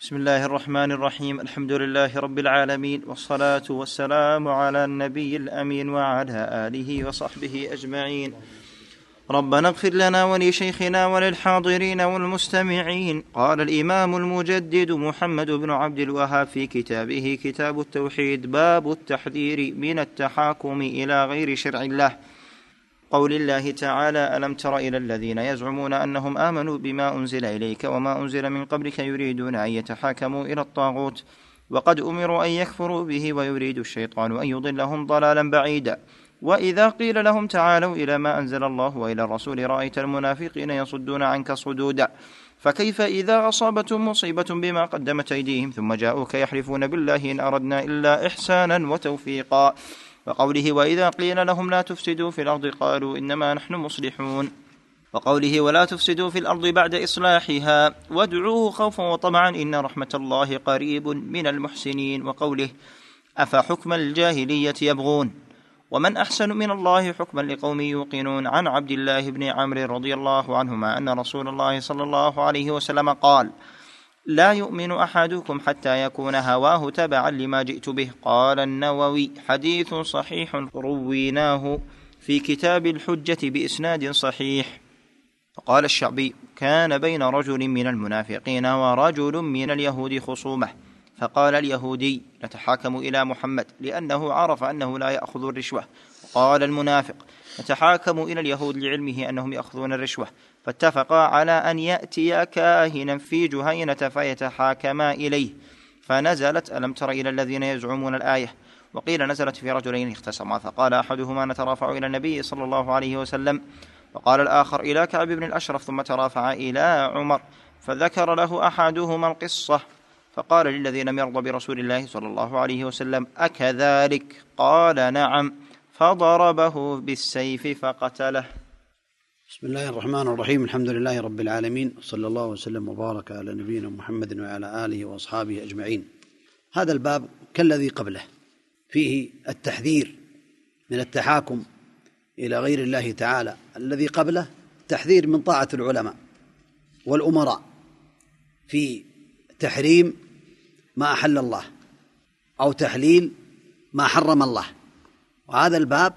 بسم الله الرحمن الرحيم. الحمد لله رب العالمين والصلاة والسلام على النبي الأمين وعلى آله وصحبه أجمعين. ربنا اغفر لنا ولشيخنا وللحاضرين والمستمعين. قال الإمام المجدد محمد بن عبد الوهاب في كتابه كتاب التوحيد باب التحذير من التحاكم إلى غير شرع الله. قول الله تعالى ألم تر إلى الذين يزعمون أنهم آمنوا بما أنزل إليك وما أنزل من قبلك يريدون أن يتحاكموا إلى الطاغوت وقد أمروا أن يكفروا به ويريد الشيطان أن يضلهم ضلالا بعيدا. وإذا قيل لهم تعالوا إلى ما أنزل الله وإلى الرسول رأيت المنافقين يصدون عنك صدودا. فكيف إذا أصابتهم مصيبة بما قدمت أيديهم ثم جاءوك يحلفون بالله إن أردنا إلا احسانا وتوفيقا. وقوله وإذا قيل لهم لا تفسدوا في الأرض قالوا إنما نحن مصلحون. وقوله ولا تفسدوا في الأرض بعد إصلاحها وادعوه خوفا وطمعا إن رحمة الله قريب من المحسنين. وقوله أفحكم الجاهلية يبغون؟ ومن أحسن من الله حكما لقوم يوقنون؟ عن عبد الله بن عمرو رضي الله عنهما أن رسول الله صلى الله عليه وسلم قال لا يؤمن أحدكم حتى يكون هواه تبعا لما جئت به. قال النووي حديث صحيح رويناه في كتاب الحجة بإسناد صحيح. قال الشعبي كان بين رجل من المنافقين ورجل من اليهود خصومة. فقال اليهودي نتحاكم إلى محمد لأنه عرف أنه لا يأخذ الرشوة. قال المنافق نتحاكم إلى اليهود لعلمه أنهم يأخذون الرشوة. فاتفقا على أن ياتيا كاهنا في جهينة فيتحاكما إليه. فنزلت ألم تر إلى الذين يزعمون الآية؟ وقيل نزلت في رجلين اختصما فقال أحدهما نترافع إلى النبي صلى الله عليه وسلم وقال الآخر إلى كعب بن الأشرف ثم ترافع إلى عمر فذكر له أحدهما القصة فقال للذي لم يرضى برسول الله صلى الله عليه وسلم أكذلك؟ قال نعم فضربه بالسيف فقتله. بسم الله الرحمن الرحيم. الحمد لله رب العالمين. صلى الله وسلم وبارك على نبينا محمد وعلى آله وأصحابه أجمعين. هذا الباب كالذي قبله. فيه التحذير من التحاكم إلى غير الله تعالى. الذي قبله تحذير من طاعة العلماء والأمراء في تحريم ما أحل الله أو تحليل ما حرم الله. وهذا الباب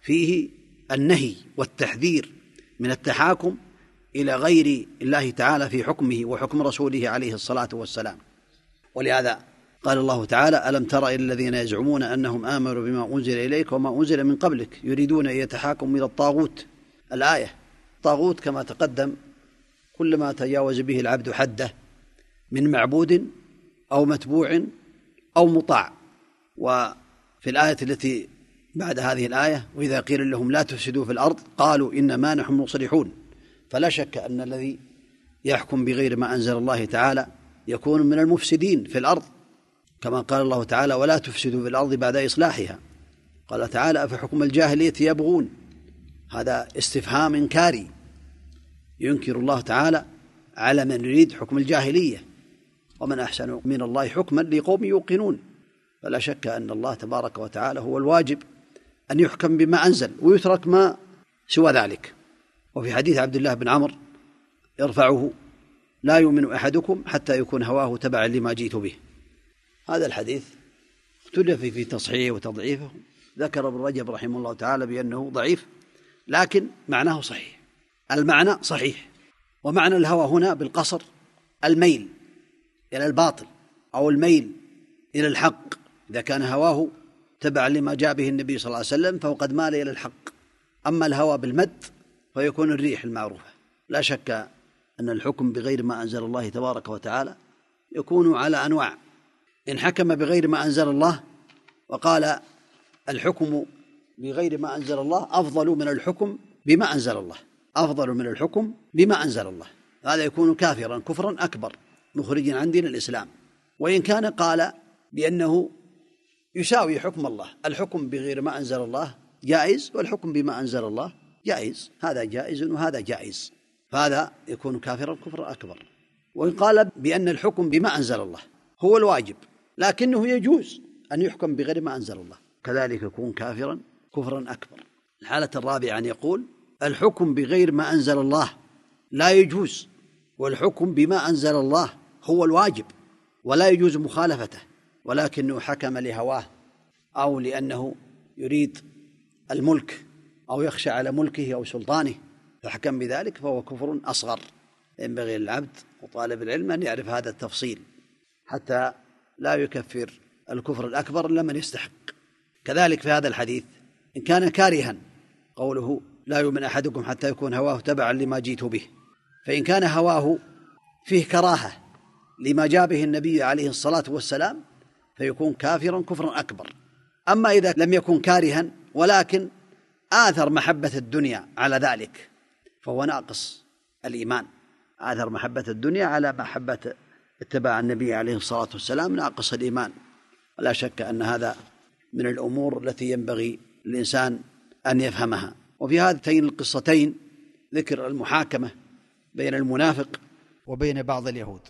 فيه النهي والتحذير من التحاكم إلى غير الله تعالى في حكمه وحكم رسوله عليه الصلاة والسلام. ولهذا قال الله تعالى ألم تر إلى الذين يزعمون أنهم آمنوا بما أنزل إليك وما أنزل من قبلك يريدون أن يتحاكموا إلى الطاغوت. الآية الطاغوت كما تقدم كل ما تجاوز به العبد حده من معبود أو متبوع أو مطاع. وفي الآية التي بعد هذه الآية وإذا قيل لهم لا تفسدوا في الأرض قالوا إنما نحن مصلحون فلا شك أن الذي يحكم بغير ما أنزل الله تعالى يكون من المفسدين في الأرض. كما قال الله تعالى ولا تفسدوا في الأرض بعد إصلاحها قال تعالى أفحكم الجاهلية يبغون هذا استفهام إنكاري. ينكر الله تعالى على من يريد حكم الجاهلية ومن أحسن من الله حكما لقوم يوقنون. فلا شك أن الله تبارك وتعالى هو الواجب. أن يحكم بما أنزل ويترك ما سوى ذلك. وفي حديث عبد الله بن عمر يرفعه لا يؤمن أحدكم حتى يكون هواه تبعا لما جئت به. هذا الحديث اختلف في تصحيحه وتضعيفه. ذكر ابن رجب رحمه الله تعالى بأنه ضعيف لكن معناه صحيح. المعنى صحيح. ومعنى الهوى هنا بالقصر الميل إلى الباطل أو الميل إلى الحق. إذا كان هواه تبعا لما جاء به النبي صلى الله عليه وسلم فهو قد مال إلى الحق. أما الهوى بالمد فيكون الريح المعروفة. لا شك أن الحكم بغير ما أنزل الله تبارك وتعالى يكون على أنواع. إن حكم بغير ما أنزل الله وقال الحكم بغير ما أنزل الله أفضل من الحكم بما أنزل الله. أفضل من الحكم بما أنزل الله. هذا يكون كافرا كفرا أكبر مخرجا عن دين الإسلام وإن كان قال بأنه يساوي حكم الله. الحكم بغير ما أنزل الله جائز والحكم بما أنزل الله جائز. هذا جائز وهذا جائز. فهذا يكون كافرا كفر أكبر. وإن قال بأن الحكم بما أنزل الله هو الواجب لكنه يجوز أن يحكم بغير ما أنزل الله. كذلك يكون كافرا كفرا أكبر. الحالة الرابعة أن يقول الحكم بغير ما أنزل الله لا يجوز والحكم بما أنزل الله هو الواجب ولا يجوز مخالفته. ولكنه حكم لهواه أو لأنه يريد الملك أو يخشى على ملكه أو سلطانه. فحكم بذلك فهو كفر أصغر. ينبغي للعبد وطالب العلم أن يعرف هذا التفصيل حتى لا يكفر الكفر الأكبر إلا من يستحق. كذلك في هذا الحديث إن كان كارها قوله لا يؤمن أحدكم حتى يكون هواه تبعا لما جئت به. فإن كان هواه فيه كراهة لما جاء به النبي عليه الصلاة والسلام فيكون كافرا كفرا أكبر. أما إذا لم يكن كارها ولكن آثر محبة الدنيا على ذلك فهو ناقص الإيمان. آثر محبة الدنيا على محبة اتباع النبي عليه الصلاة والسلام ناقص الإيمان. ولا شك أن هذا من الأمور التي ينبغي الإنسان أن يفهمها. وفي هاتين القصتين ذكر المحاكمة بين المنافق وبين بعض اليهود.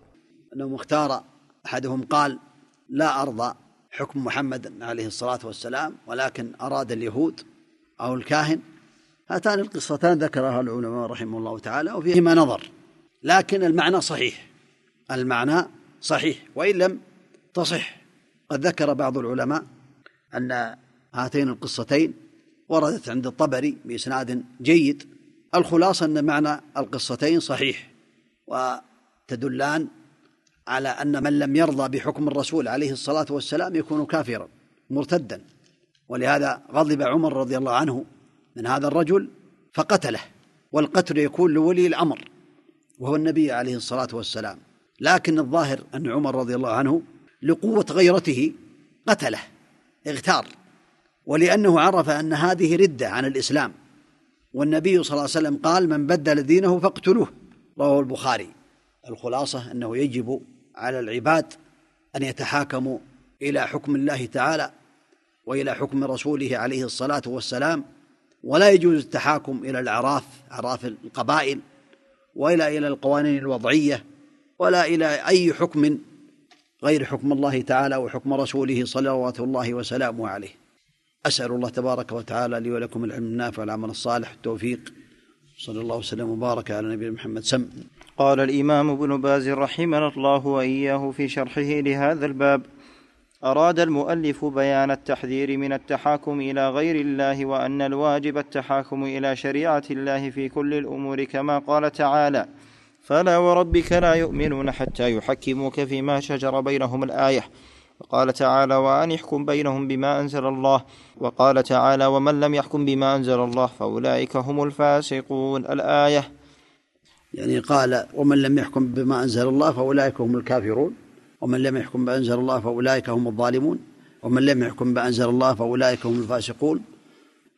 أنه اختار أحدهم قال لا أرضى حكم محمد عليه الصلاة والسلام ولكن أراد اليهود أو الكاهن. هاتان القصتان ذكرها العلماء رحمه الله تعالى وفيهما نظر لكن المعنى صحيح. المعنى صحيح وإن لم تصح. قد ذكر بعض العلماء أن هاتين القصتين وردت عند الطبري بإسناد جيد. الخلاصة أن معنى القصتين صحيح وتدلان على أن من لم يرضى بحكم الرسول عليه الصلاة والسلام يكون كافرا مرتدا. ولهذا غضب عمر رضي الله عنه من هذا الرجل فقتله والقتل يكون لولي الأمر وهو النبي عليه الصلاة والسلام. لكن الظاهر أن عمر رضي الله عنه لقوة غيرته قتله اغتار. ولأنه عرف أن هذه ردة عن الإسلام. والنبي صلى الله عليه وسلم قال من بدل دينه فاقتلوه. رواه البخاري. الخلاصة أنه يجب على العباد أن يتحاكموا إلى حكم الله تعالى وإلى حكم رسوله عليه الصلاة والسلام ولا يجوز التحاكم إلى الأعراف أعراف القبائل ولا إلى القوانين الوضعية ولا إلى أي حكم غير حكم الله تعالى وحكم رسوله صلوات الله وسلامه عليه. أسأل الله تبارك وتعالى لي ولكم العلم النافع والعمل الصالح. التوفيق. صلى الله وسلم وبارك على نبينا محمد. سم. قال الإمام ابن باز رحمنا الله وإياه في شرحه لهذا الباب أراد المؤلف بيان التحذير من التحاكم إلى غير الله وأن الواجب التحاكم إلى شريعة الله في كل الأمور كما قال تعالى فلا وربك لا يؤمنون حتى يحكموك فيما شجر بينهم الآية. وقال تعالى وأن يحكم بينهم بما أنزل الله. وقال تعالى ومن لم يحكم بما أنزل الله فأولئك هم الفاسقون. الآية يعني قال ومن لم يحكم بما أنزل الله فأولئك هم الكافرون. ومن لم يحكم بما أنزل الله فأولئك هم الظالمون. ومن لم يحكم بما أنزل الله فأولئك هم الفاسقون.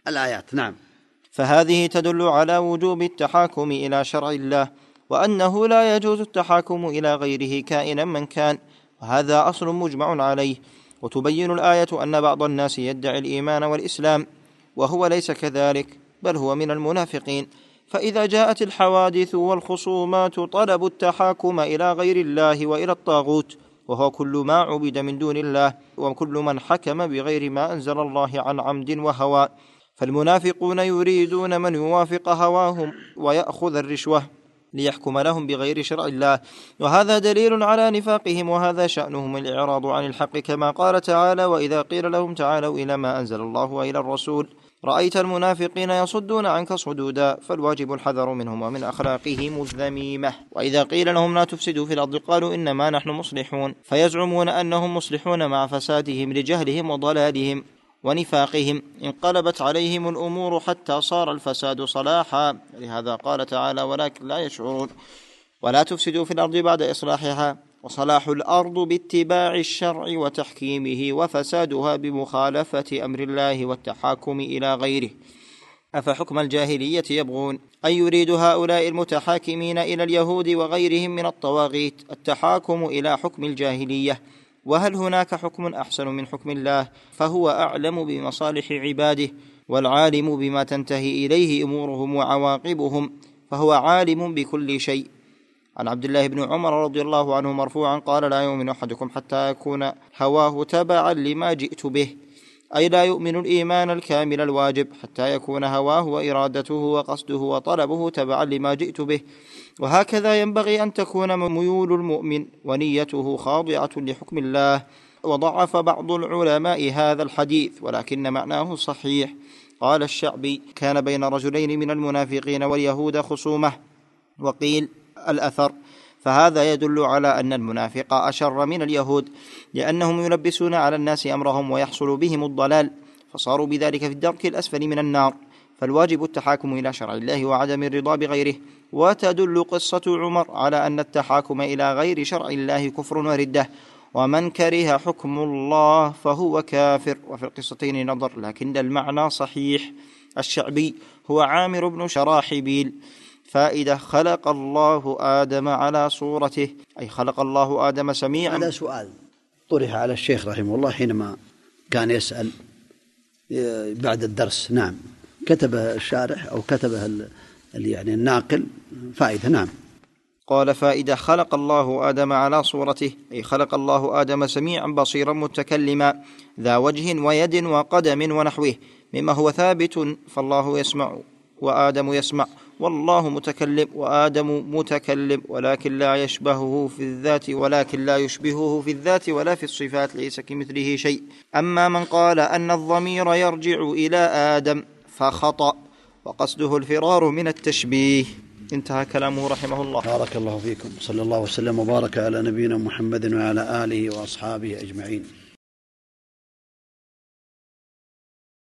الآيات نعم. فهذه تدل على وجوب التحاكم إلى شرع الله وأنه لا يجوز التحاكم إلى غيره كائنا من كان وهذا أصل مجمع عليه. وتبين الآية أن بعض الناس يدعي الإيمان والإسلام وهو ليس كذلك بل هو من المنافقين. فإذا جاءت الحوادث والخصومات طلبوا التحاكم إلى غير الله وإلى الطاغوت وهو كل ما عبد من دون الله وكل من حكم بغير ما أنزل الله عن عمد وهوى. فالمنافقون يريدون من يوافق هواهم ويأخذ الرشوة ليحكم لهم بغير شرع الله. وهذا دليل على نفاقهم وهذا شأنهم الإعراض عن الحق كما قال تعالى وإذا قيل لهم تعالوا إلى ما أنزل الله وإلى الرسول رأيت المنافقين يصدون عنك صدودا فالواجب الحذر منهم ومن أخلاقهم الذميمة. وإذا قيل لهم لا تفسدوا في الأرض قالوا إنما نحن مصلحون. فيزعمون أنهم مصلحون مع فسادهم لجهلهم وضلالهم ونفاقهم. انقلبت عليهم الأمور حتى صار الفساد صلاحا. لهذا قال تعالى ولكن لا يشعرون. ولا تفسدوا في الأرض بعد إصلاحها. وصلاح الأرض باتباع الشرع وتحكيمه وفسادها بمخالفة أمر الله والتحاكم إلى غيره. أفحكم الجاهلية يبغون اي يريد هؤلاء المتحاكمين إلى اليهود وغيرهم من الطواغيت التحاكم إلى حكم الجاهلية. وهل هناك حكم أحسن من حكم الله؟ فهو أعلم بمصالح عباده والعالم بما تنتهي إليه أمورهم وعواقبهم. فهو عالم بكل شيء. عن عبد الله بن عمر رضي الله عنه مرفوعا قال لا يؤمن أحدكم حتى يكون هواه تبعا لما جئت به. أي لا يؤمن الإيمان الكامل الواجب حتى يكون هواه وإرادته وقصده وطلبه تبعا لما جئت به. وهكذا ينبغي أن تكون ميول المؤمن ونيته خاضعة لحكم الله. وضعف بعض العلماء هذا الحديث ولكن معناه صحيح. قال الشعبي كان بين رجلين من المنافقين واليهود خصومة. وقيل الأثر فهذا يدل على أن المنافق أشر من اليهود لأنهم يلبسون على الناس أمرهم ويحصل بهم الضلال فصاروا بذلك في الدرك الأسفل من النار فالواجب التحاكم إلى شرع الله وعدم الرضا بغيره. وتدل قصة عمر على أن التحاكم إلى غير شرع الله كفر وردة ومن كره حكم الله فهو كافر. وفي القصتين نظر لكن المعنى صحيح. الشعبي هو عامر بن شراحبيل. فائدة خلق الله آدم على صورته أي خلق الله آدم سميعا. هذا سؤال طرح على الشيخ رحمه الله حينما كان يسأل بعد الدرس. نعم. كتبه الشارح أو كتبه يعني الناقل فائدة. نعم. قال فائدة خلق الله آدم على صورته أي خلق الله آدم سميعا بصيرا متكلما ذا وجه ويد وقدم ونحوه مما هو ثابت فالله يسمع وآدم يسمع. والله متكلم وآدم متكلم ولكن لا يشبهه في الذات ولكن لا يشبهه في الذات ولا في الصفات ليس كمثله شيء. أما من قال أن الضمير يرجع إلى آدم فخطأ وقصده الفرار من التشبيه. انتهى كلامه رحمه الله. بارك الله فيكم. صلى الله وسلم وبارك على نبينا محمد وعلى آله وأصحابه أجمعين.